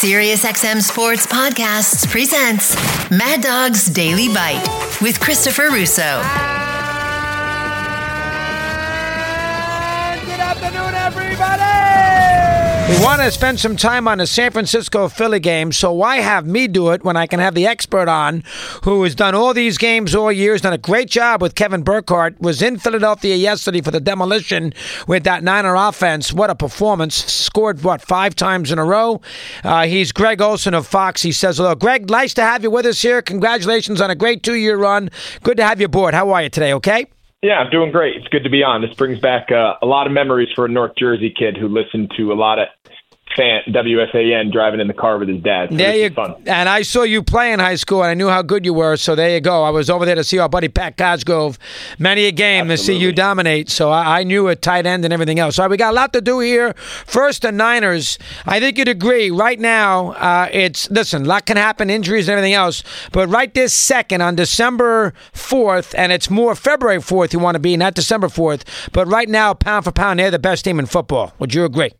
SiriusXM Sports Podcasts presents Mad Dog's Daily Bite with Christopher Russo. We want to spend some time on the San Francisco Philly game, so why have me do it when I can have the expert on who has done all these games all years, done a great job with Kevin Burkhardt, was in Philadelphia yesterday for the demolition with that Niner offense. What a performance. Scored, what, five times in a row? Uh, he's Greg Olsen of Fox. He says hello. Greg, nice to have you with us here. Congratulations on a great two year run. Good to have you aboard. How are you today, okay? Yeah, I'm doing great. It's good to be on. This brings back uh, a lot of memories for a North Jersey kid who listened to a lot of fan WFAN driving in the car with his dad. So there you fun. And I saw you play in high school, and I knew how good you were. So there you go. I was over there to see our buddy Pat Cosgrove many a game Absolutely. to see you dominate. So I, I knew a tight end and everything else. So we got a lot to do here. First, the Niners. I think you'd agree. Right now, uh, it's listen. A lot can happen, injuries and everything else. But right this second, on December fourth, and it's more February fourth. You want to be not December fourth. But right now, pound for pound, they're the best team in football. Would you agree?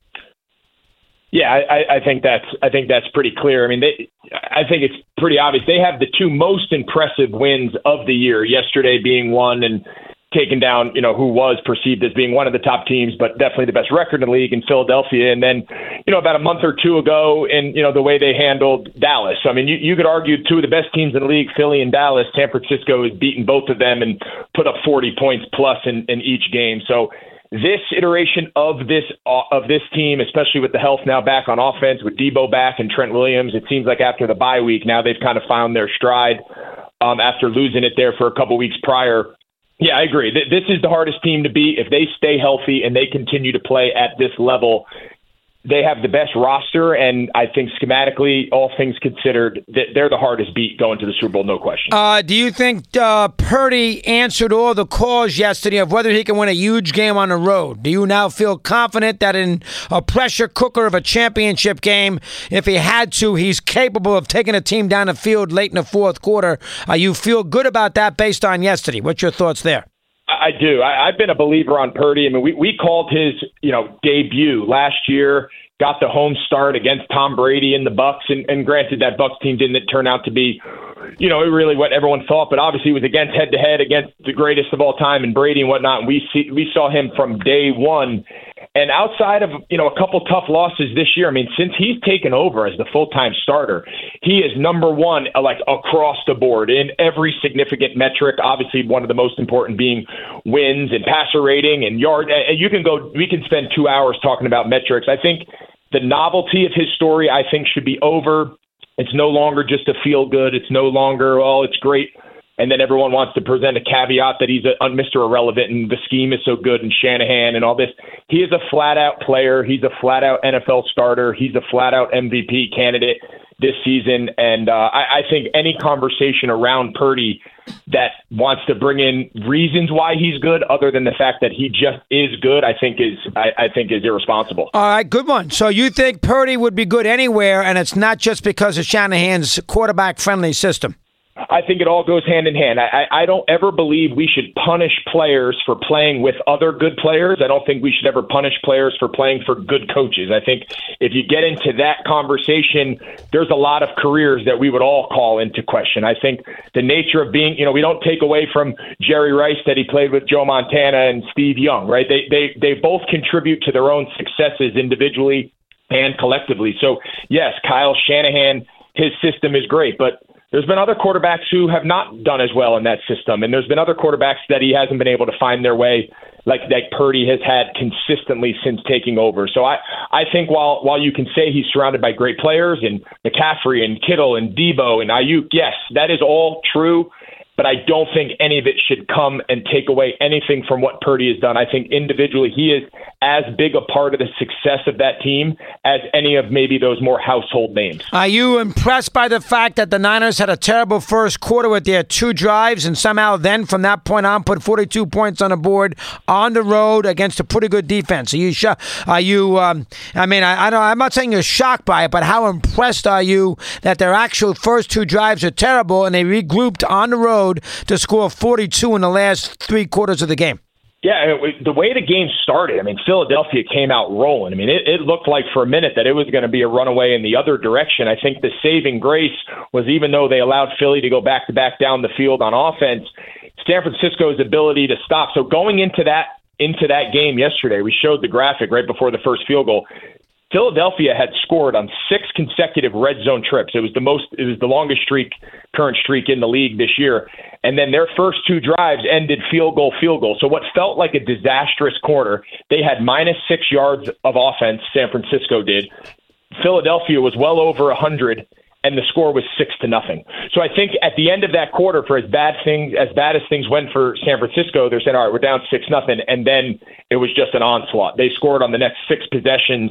Yeah, I, I think that's I think that's pretty clear. I mean, they, I think it's pretty obvious. They have the two most impressive wins of the year. Yesterday being one, and taking down, you know, who was perceived as being one of the top teams, but definitely the best record in the league in Philadelphia. And then, you know, about a month or two ago, and you know the way they handled Dallas. I mean, you, you could argue two of the best teams in the league, Philly and Dallas. San Francisco has beaten both of them and put up 40 points plus in, in each game. So this iteration of this of this team, especially with the health now back on offense, with Deebo back and Trent Williams, it seems like after the bye week now they've kind of found their stride um, after losing it there for a couple weeks prior. Yeah, I agree. This is the hardest team to beat. If they stay healthy and they continue to play at this level, they have the best roster, and I think schematically, all things considered, they're the hardest beat going to the Super Bowl, no question. Uh, do you think uh, Purdy answered all the calls yesterday of whether he can win a huge game on the road? Do you now feel confident that in a pressure cooker of a championship game, if he had to, he's capable of taking a team down the field late in the fourth quarter? Uh, you feel good about that based on yesterday? What's your thoughts there? I do. I, I've been a believer on Purdy. I mean, we, we called his, you know, debut last year, got the home start against Tom Brady and the Bucs, and, and granted that Bucs team didn't turn out to be, you know, really what everyone thought, but obviously it was against head to head against the greatest of all time and Brady and whatnot. And we see we saw him from day one. And outside of you know a couple tough losses this year, I mean, since he's taken over as the full time starter, he is number one uh, like across the board in every significant metric. Obviously, one of the most important being wins and passer rating and yard. And you can go, we can spend two hours talking about metrics. I think the novelty of his story, I think, should be over. It's no longer just a feel good. It's no longer, oh, it's great and then everyone wants to present a caveat that he's a, a Mr. Irrelevant and the scheme is so good and Shanahan and all this. He is a flat out player. He's a flat out NFL starter. He's a flat out MVP candidate this season. And uh, I, I think any conversation around Purdy that wants to bring in reasons why he's good, other than the fact that he just is good, I think is I, I think is irresponsible. All right, good one. So you think Purdy would be good anywhere, and it's not just because of Shanahan's quarterback friendly system. I think it all goes hand in hand. I, I don't ever believe we should punish players for playing with other good players. I don't think we should ever punish players for playing for good coaches. I think if you get into that conversation, there's a lot of careers that we would all call into question. I think the nature of being, you know, we don't take away from Jerry Rice that he played with Joe Montana and Steve Young, right? They they they both contribute to their own successes individually and collectively. So yes, Kyle Shanahan, his system is great, but there's been other quarterbacks who have not done as well in that system, and there's been other quarterbacks that he hasn't been able to find their way, like like Purdy has had consistently since taking over. So I I think while while you can say he's surrounded by great players and McCaffrey and Kittle and Deebo and Aiyuk, yes, that is all true but I don't think any of it should come and take away anything from what Purdy has done. I think individually he is as big a part of the success of that team as any of maybe those more household names. Are you impressed by the fact that the Niners had a terrible first quarter with their two drives and somehow then from that point on put 42 points on the board on the road against a pretty good defense? Are you sh- are you um, I mean I, I don't I'm not saying you're shocked by it, but how impressed are you that their actual first two drives are terrible and they regrouped on the road to score 42 in the last three quarters of the game? Yeah, it, the way the game started, I mean, Philadelphia came out rolling. I mean, it, it looked like for a minute that it was going to be a runaway in the other direction. I think the saving grace was even though they allowed Philly to go back to back down the field on offense, San Francisco's ability to stop. So going into that into that game yesterday, we showed the graphic right before the first field goal. Philadelphia had scored on six consecutive red zone trips. It was the most it was the longest streak current streak in the league this year. And then their first two drives ended field goal field goal. So what felt like a disastrous quarter, they had minus 6 yards of offense San Francisco did. Philadelphia was well over a 100 and the score was six to nothing. So I think at the end of that quarter, for as bad things as bad as things went for San Francisco, they're saying, all right, we're down six nothing, and then it was just an onslaught. They scored on the next six possessions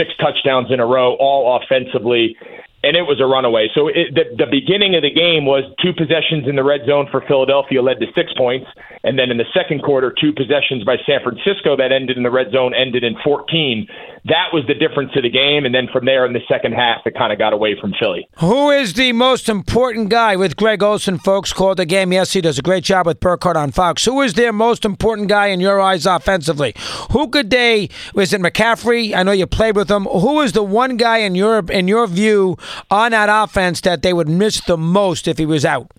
six touchdowns in a row, all offensively, and it was a runaway. So it, the, the beginning of the game was two possessions in the red zone for Philadelphia led to six points, and then in the second quarter, two possessions by San Francisco that ended in the red zone ended in 14. That was the difference of the game, and then from there in the second half, it kind of got away from Philly. Who is the most important guy with Greg Olsen? Folks called the game. Yes, he does a great job with Burkhardt on Fox. Who is their most important guy in your eyes offensively? Who could they? Was it McCaffrey? I know you played with him. Who is the one guy in your in your view on that offense that they would miss the most if he was out?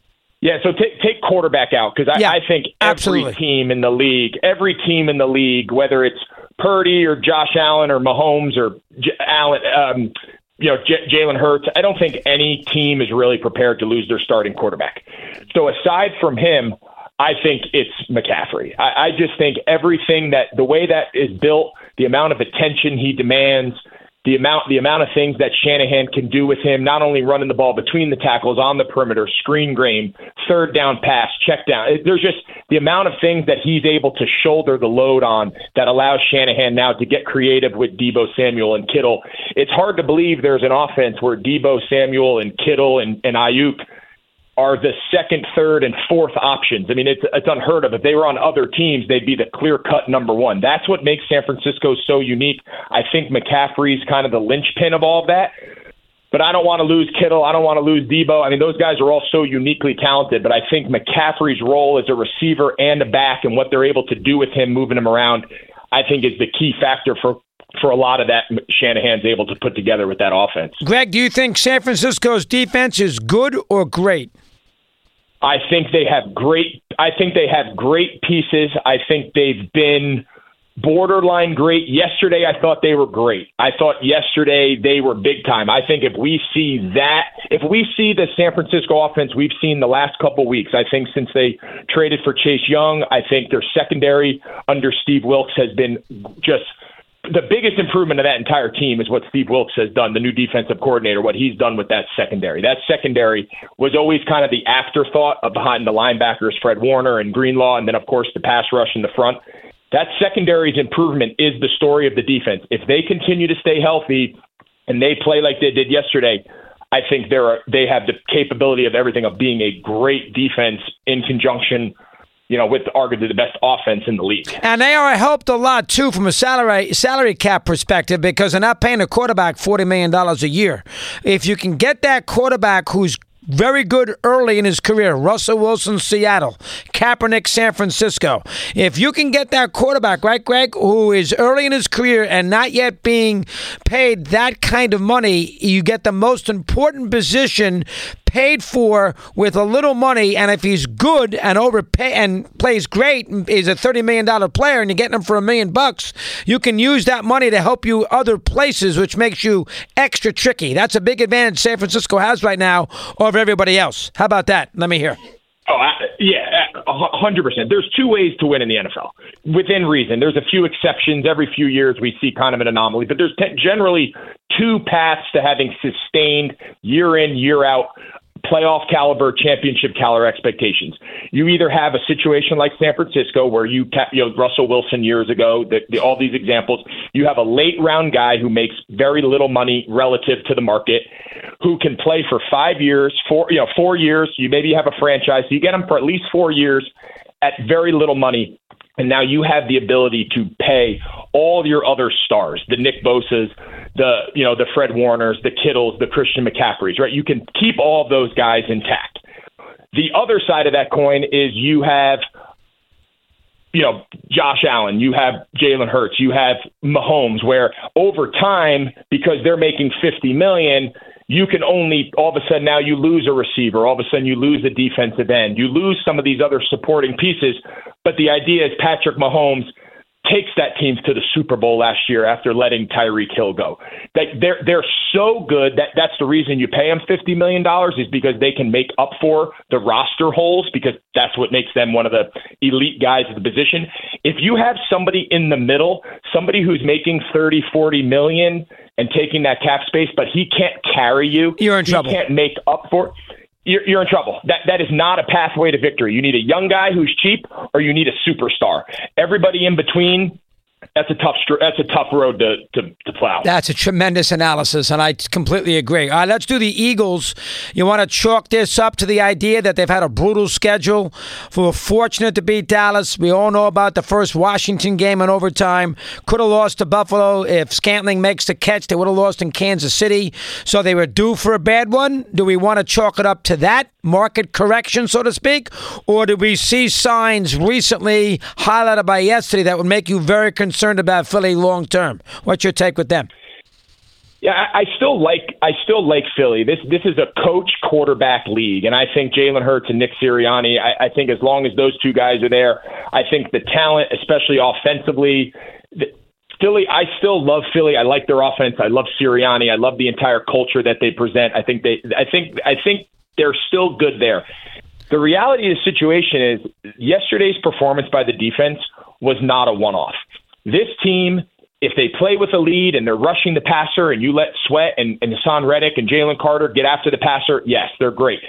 Yeah, so take take quarterback out because I, yeah, I think every absolutely. team in the league, every team in the league, whether it's Purdy or Josh Allen or Mahomes or J- Allen, um, you know, J- Jalen Hurts, I don't think any team is really prepared to lose their starting quarterback. So aside from him, I think it's McCaffrey. I, I just think everything that the way that is built, the amount of attention he demands, the amount the amount of things that Shanahan can do with him, not only running the ball between the tackles on the perimeter, screen game, third down pass, check down. There's just the amount of things that he's able to shoulder the load on that allows Shanahan now to get creative with Deebo Samuel and Kittle. It's hard to believe there's an offense where Deebo Samuel and Kittle and, and Aiyuk are the second, third, and fourth options. I mean, it's it's unheard of. If they were on other teams, they'd be the clear cut number one. That's what makes San Francisco so unique. I think McCaffrey's kind of the linchpin of all of that. But I don't want to lose Kittle. I don't want to lose Deebo. I mean, those guys are all so uniquely talented. But I think McCaffrey's role as a receiver and a back and what they're able to do with him, moving him around, I think is the key factor for for a lot of that Shanahan's able to put together with that offense. Greg, do you think San Francisco's defense is good or great? I think they have great. I think they have great pieces. I think they've been borderline great. Yesterday, I thought they were great. I thought yesterday they were big time. I think if we see that, if we see the San Francisco offense we've seen the last couple weeks, I think since they traded for Chase Young, I think their secondary under Steve Wilks has been just the biggest improvement of that entire team is what Steve Wilks has done, the new defensive coordinator, what he's done with that secondary. That secondary was always kind of the afterthought of behind the linebackers, Fred Warner and Greenlaw, and then, of course, the pass rush in the front. That secondary's improvement is the story of the defense. If they continue to stay healthy and they play like they did yesterday, I think they're they have the capability of everything of being a great defense in conjunction you know, with arguably the best offense in the league. And they are helped a lot too from a salary salary cap perspective because they're not paying a quarterback forty million dollars a year. If you can get that quarterback who's very good early in his career. Russell Wilson, Seattle. Kaepernick, San Francisco. If you can get that quarterback, right, Greg, who is early in his career and not yet being paid that kind of money, you get the most important position paid for with a little money, and if he's good and overpay and plays great, and is a thirty million dollar player, and you're getting him for a million bucks, you can use that money to help you other places, which makes you extra tricky. That's a big advantage San Francisco has right now over everybody else. How about that? Let me hear. Oh, I, yeah, hundred percent. There's two ways to win in the NFL, within reason. There's a few exceptions. Every few years, we see kind of an anomaly, but there's generally two paths to having sustained year in, year out playoff caliber, championship caliber expectations. You either have a situation like San Francisco where you, you know, Russell Wilson years ago, the, the, all these examples, you have a late round guy who makes very little money relative to the market, who can play for five years, four, you know, four years. You maybe have a franchise, you get him for at least four years at very little money. And now you have the ability to pay all your other stars, the Nick Bosa's, the you know the Fred Warners, the Kittles, the Christian McCaffreys, right? You can keep all of those guys intact. The other side of that coin is you have you know, Josh Allen, you have Jalen Hurts, you have Mahomes, where over time, because they're making 50 million, you can only all of a sudden now you lose a receiver, all of a sudden you lose a defensive end, you lose some of these other supporting pieces. But the idea is Patrick Mahomes takes that team to the Super Bowl last year after letting Tyreek Hill go. That they're they're so good that that's the reason you pay them fifty million dollars is because they can make up for the roster holes because that's what makes them one of the elite guys at the position. If you have somebody in the middle, somebody who's making thirty, forty million and taking that cap space, but he can't carry you, you're in he trouble. Can't make up for you're, you're in trouble. That that is not a pathway to victory. You need a young guy who's cheap, or you need a superstar. Everybody in between that's a tough that's a tough road to, to, to plow. That's a tremendous analysis, and I completely agree. All right, let's do the Eagles. You want to chalk this up to the idea that they've had a brutal schedule. We were fortunate to beat Dallas. We all know about the first Washington game in overtime. Could have lost to Buffalo if Scantling makes the catch. They would have lost in Kansas City, so they were due for a bad one. Do we want to chalk it up to that market correction, so to speak, or do we see signs recently highlighted by yesterday that would make you very concerned? Concerned about Philly long term. What's your take with them? Yeah, I, still like I still like Philly. This this is a coach quarterback league, and I think Jalen Hurts and Nick Sirianni. I, I think as long as those two guys are there, I think the talent, especially offensively, the, Philly. I still love Philly. I like their offense. I love Sirianni. I love the entire culture that they present. I think they. I think. I think they're still good there. The reality of the situation is yesterday's performance by the defense was not a one-off. This team, if they play with a lead and they're rushing the passer and you let Sweat and, and Haason Reddick and Jalen Carter get after the passer, yes, they're great.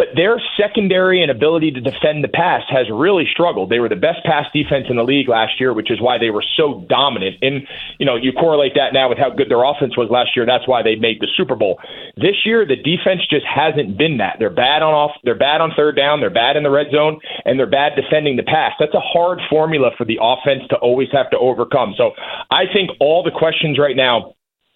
But their secondary and ability to defend the pass has really struggled. They were the best pass defense in the league last year, which is why they were so dominant. And, you know, you correlate that now with how good their offense was last year. That's why they made the Super Bowl. This year, the defense just hasn't been that. They're bad on off, they're bad on third down, they're bad in the red zone, and they're bad defending the pass. That's a hard formula for the offense to always have to overcome. So I think all the questions right now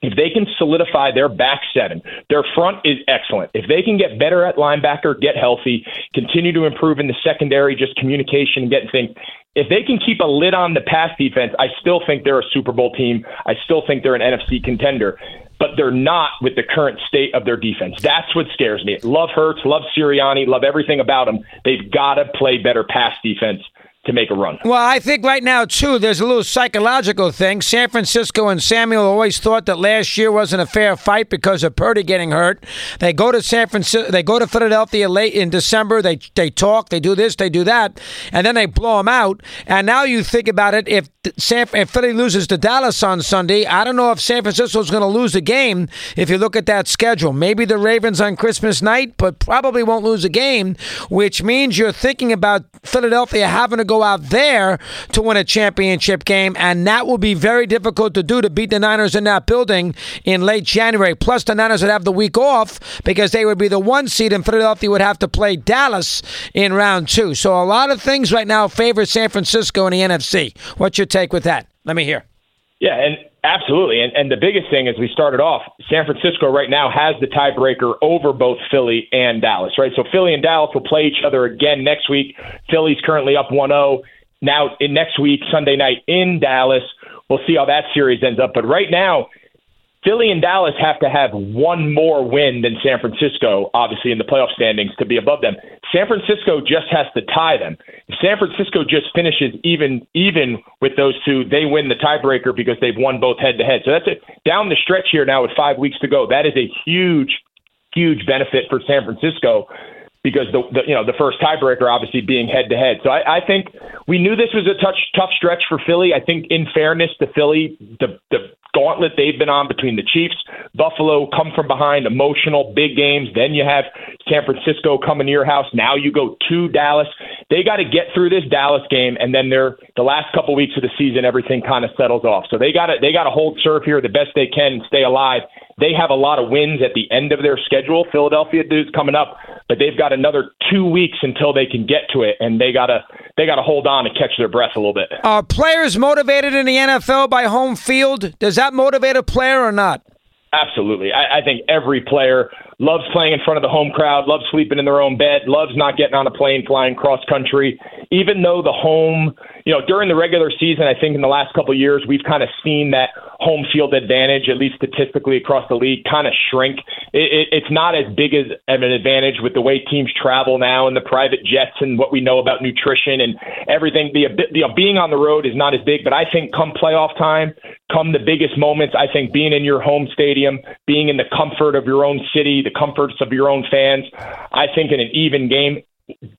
if they can solidify their back seven, their front is excellent. If they can get better at linebacker, get healthy, continue to improve in the secondary, just communication and getting things. If they can keep a lid on the pass defense, I still think they're a Super Bowl team. I still think they're an NFC contender, but they're not with the current state of their defense. That's what scares me. Love Hurts, love Sirianni, love everything about them. They've got to play better pass defense to make a run. Well, I think right now too, there's a little psychological thing. San Francisco and Samuel always thought that last year wasn't a fair fight because of Purdy getting hurt. They go to San Francisco, they go to Philadelphia late in December. They they talk, they do this, they do that, and then they blow them out. And now you think about it: if San if Philly loses to Dallas on Sunday, I don't know if San Francisco is going to lose a game. If you look at that schedule, maybe the Ravens on Christmas night, but probably won't lose a game, which means you're thinking about Philadelphia having to go go out there to win a championship game, and that will be very difficult to do to beat the Niners in that building in late January. Plus, the Niners would have the week off because they would be the one seed, and Philadelphia would have to play Dallas in round two. So, a lot of things right now favor San Francisco in the NFC. What's your take with that? Let me hear. Yeah, and absolutely. And, and the biggest thing is we started off, San Francisco right now has the tiebreaker over both Philly and Dallas, right? So Philly and Dallas will play each other again next week. Philly's currently up 1 0. Now, in next week, Sunday night in Dallas, we'll see how that series ends up. But right now, Philly and Dallas have to have one more win than San Francisco, obviously, in the playoff standings to be above them. San Francisco just has to tie them. If San Francisco just finishes even even with those two, they win the tiebreaker because they've won both head to head. So that's it. Down the stretch here now with five weeks to go, that is a huge, huge benefit for San Francisco because the, the, you know the first tiebreaker obviously being head to head. So I, I think we knew this was a touch, tough stretch for Philly. I think in fairness to Philly, the the gauntlet they've been on between the Chiefs, Buffalo come from behind, emotional big games. Then you have San Francisco coming to your house. Now you go to Dallas. They got to get through this Dallas game, and then they're the last couple weeks of the season, everything kind of settles off. So they got to they got to hold serve here the best they can and stay alive. They have a lot of wins at the end of their schedule. Philadelphia dudes coming up, but they've got another two weeks until they can get to it, and they gotta they gotta hold on and catch their breath a little bit. Are players motivated in the NFL by home field? Does that motivate a player or not? Absolutely. I, I think every player loves playing in front of the home crowd, loves sleeping in their own bed, loves not getting on a plane flying cross country. Even though the home, you know, during the regular season, I think in the last couple of years, we've kind of seen that home field advantage, at least statistically across the league, kind of shrink. It, it, it's not as big as an advantage with the way teams travel now and the private jets and what we know about nutrition and everything. The, you know, being on the road is not as big, but I think come playoff time, come the biggest moments, I think being in your home stadium, being in the comfort of your own city, the comforts of your own fans, I think in an even game,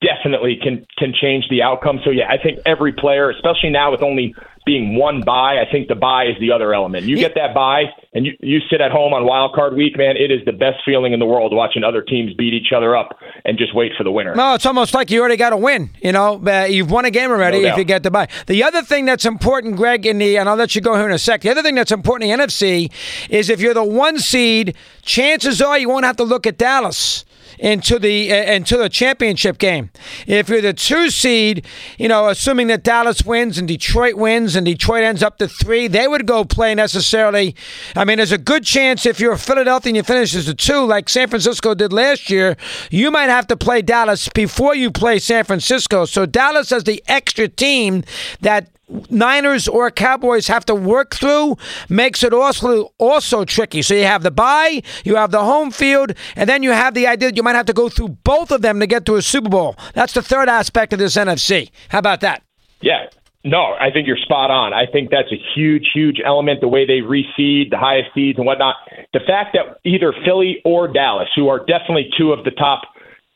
definitely can can change the outcome. So yeah, I think every player, especially now with only being one bye, I think the bye is the other element. You get that bye and you, you sit at home on wild card week, man, it is the best feeling in the world watching other teams beat each other up and just wait for the winner. No, it's almost like you already got to win. You know, uh, you've won a game already no if you get the bye. The other thing that's important, Greg, in the and I'll let you go here in a sec. The other thing that's important in the NFC is if you're the one seed, chances are you won't have to look at Dallas into the uh, into the championship game. If you're the two seed, you know, assuming that Dallas wins and Detroit wins and Detroit ends up to three, they would go play necessarily. I mean, there's a good chance if you're Philadelphia and you finish as a two, like San Francisco did last year, you might have to play Dallas before you play San Francisco. So Dallas as the extra team that Niners or Cowboys have to work through makes it also also tricky. So you have the bye, you have the home field, and then you have the idea that you might have to go through both of them to get to a Super Bowl. That's the third aspect of this NFC. How about that? Yeah. No, I think you're spot on. I think that's a huge, huge element, the way they reseed, the highest seeds and whatnot. The fact that either Philly or Dallas, who are definitely two of the top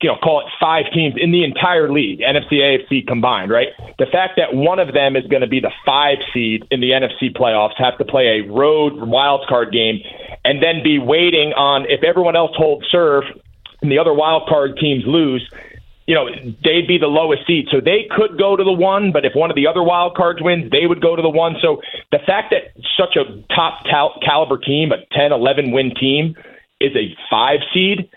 you know, call it five teams in the entire league, NFC, AFC combined, right? The fact that one of them is going to be the five seed in the NFC playoffs, have to play a road wild card game, and then be waiting on if everyone else holds serve and the other wild card teams lose, you know, they'd be the lowest seed. So they could go to the one, but if one of the other wild cards wins, they would go to the one. So the fact that such a top cal- caliber team, a 10, 11 win team, is a five seed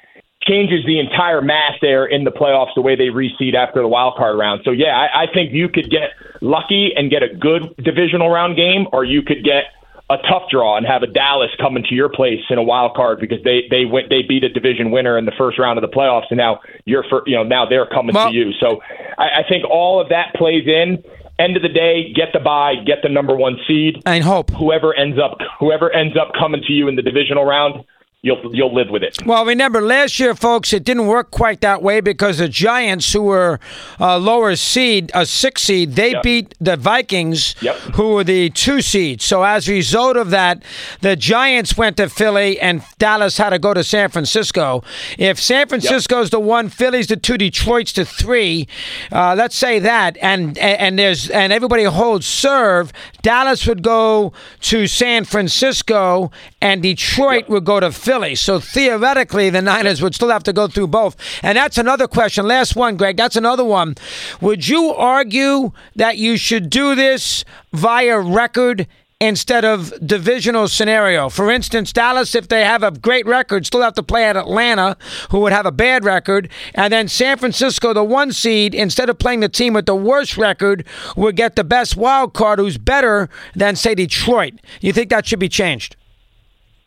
changes the entire math there in the playoffs the way they reseed after the wild card round. So yeah, I, I think you could get lucky and get a good divisional round game, or you could get a tough draw and have a Dallas coming to your place in a wild card because they they went they beat a division winner in the first round of the playoffs and now you're for you know now they're coming well, to you. So I, I think all of that plays in. End of the day, get the bye, get the number one seed, and hope whoever ends up whoever ends up coming to you in the divisional round you'll you'll live with it. Well, remember last year, folks, it didn't work quite that way because the Giants, who were a lower seed, a six seed, they yep. beat the Vikings, yep. who were the two seeds. So as a result of that, the Giants went to Philly and Dallas had to go to San Francisco. If San Francisco's yep. the one, Philly's the two, Detroit's the three. Uh, let's say that, and and there's and everybody holds serve. Dallas would go to San Francisco, and Detroit would go to Philly. Philly. So theoretically, the Niners would still have to go through both. And that's another question. Last one, Greg. That's another one. Would you argue that you should do this via record? instead of divisional scenario. For instance, Dallas, if they have a great record, still have to play at Atlanta, who would have a bad record. And then San Francisco, the one seed, instead of playing the team with the worst record, would get the best wild card who's better than, say, Detroit. You think that should be changed?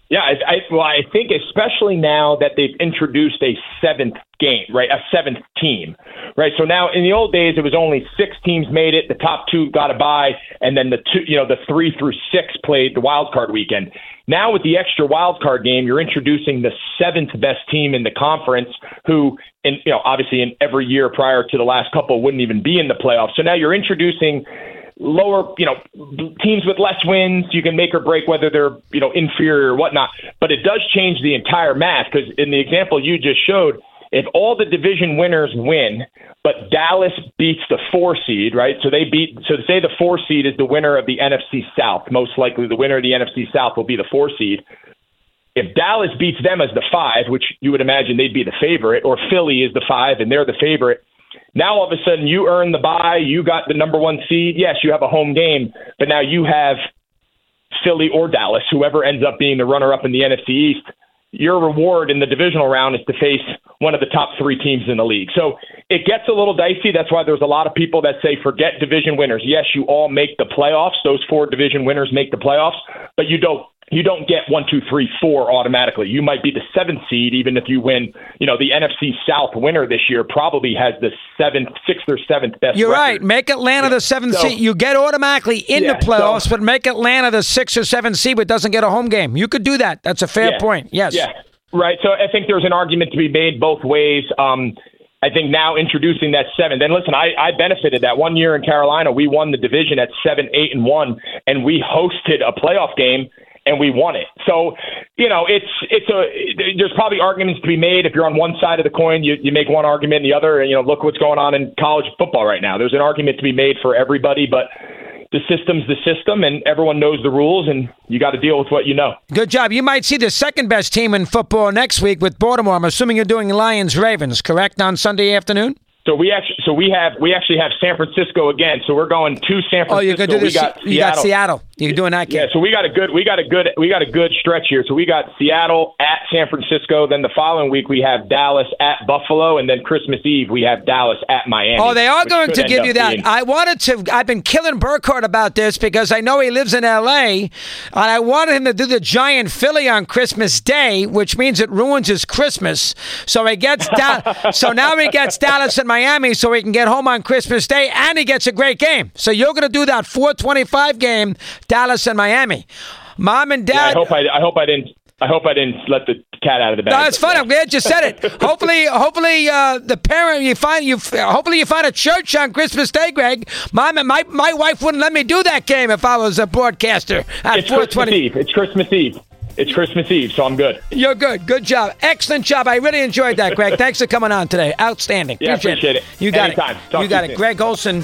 Yeah, I, I, well, I think especially now that they've introduced a seventh game, right? A seventh team, right? So now in the old days, it was only six teams made it. The top two got a bye, and then the two, you know, the three through six played the wild card weekend. Now with the extra wild card game, you're introducing the seventh best team in the conference, who, in you know, obviously in every year prior to the last couple wouldn't even be in the playoffs. So now you're introducing lower, you know, teams with less wins, you can make or break whether they're, you know, inferior or whatnot. But it does change the entire math because in the example you just showed, if all the division winners win, but Dallas beats the four seed, right? So they beat, so say the four seed is the winner of the NFC South. Most likely the winner of the NFC South will be the four seed. If Dallas beats them as the five, which you would imagine they'd be the favorite, or Philly is the five and they're the favorite, now all of a sudden you earn the bye, you got the number one seed. Yes, you have a home game, but now you have Philly or Dallas, whoever ends up being the runner up in the NFC East. Your reward in the divisional round is to face one of the top three teams in the league. So it gets a little dicey. That's why there's a lot of people that say forget division winners. Yes, you all make the playoffs. Those four division winners make the playoffs, but you don't you don't get one, two, three, four automatically. You might be the seventh seed, even if you win. You know, the NFC South winner this year probably has the seventh, sixth, or seventh best. You're record. right. Make Atlanta the seventh So- seed. You get automatically in Yeah, the playoffs, so- but make Atlanta the sixth or seventh seed, but doesn't get a home game. You could do that. That's a fair Yeah. point. Yes. Yeah. Right. So I think there's an argument to be made both ways. Um, I think now introducing that seven. Then listen, I, I benefited that one year in Carolina. We won the division at seven, eight, and one, and we hosted a playoff game and we won it. So, you know, it's it's a there's probably arguments to be made. If you're on one side of the coin, you, you make one argument, and the other. And you know, look what's going on in college football right now. There's an argument to be made for everybody, but the system's the system, and everyone knows the rules, and you got to deal with what you know. Good job. You might see the second best team in football next week with Baltimore. I'm assuming you're doing Lions Ravens, correct, on Sunday afternoon? So we actually, so we have, we actually have San Francisco again. So we're going to San Francisco. Oh, you're going to do we this. You got Seattle. You're doing that game. Yeah, so we got a good, we got a good, we got a good stretch here. So we got Seattle at San Francisco. Then the following week we have Dallas at Buffalo, and then Christmas Eve we have Dallas at Miami. Oh, they are going to give you that. being- I wanted to. I've been killing Burkhardt about this because I know he lives in L.A. and I wanted him to do the giant Philly on Christmas Day, which means it ruins his Christmas. So he gets down. so now he gets Dallas and Miami, so he can get home on Christmas Day, and he gets a great game. So you're going to do that 425 game, Dallas and Miami. Mom and Yeah, I Dad. hope I, I hope I didn't, I hope I didn't let the cat out of the bag. No, it's fun. yeah. I'm glad you said it. hopefully, hopefully, uh, the parent you find you. Hopefully, you find a church on Christmas Day, Greg. My my my wife wouldn't let me do that game if I was a broadcaster at It's Christmas Eve. It's Christmas Eve. It's Christmas Eve, so I'm good. You're good. Good job. Excellent job. I really enjoyed that, Greg. Thanks for coming on today. Outstanding. Yeah, appreciate it. You got Anytime. it. Talk you got it. soon. Greg Olsen.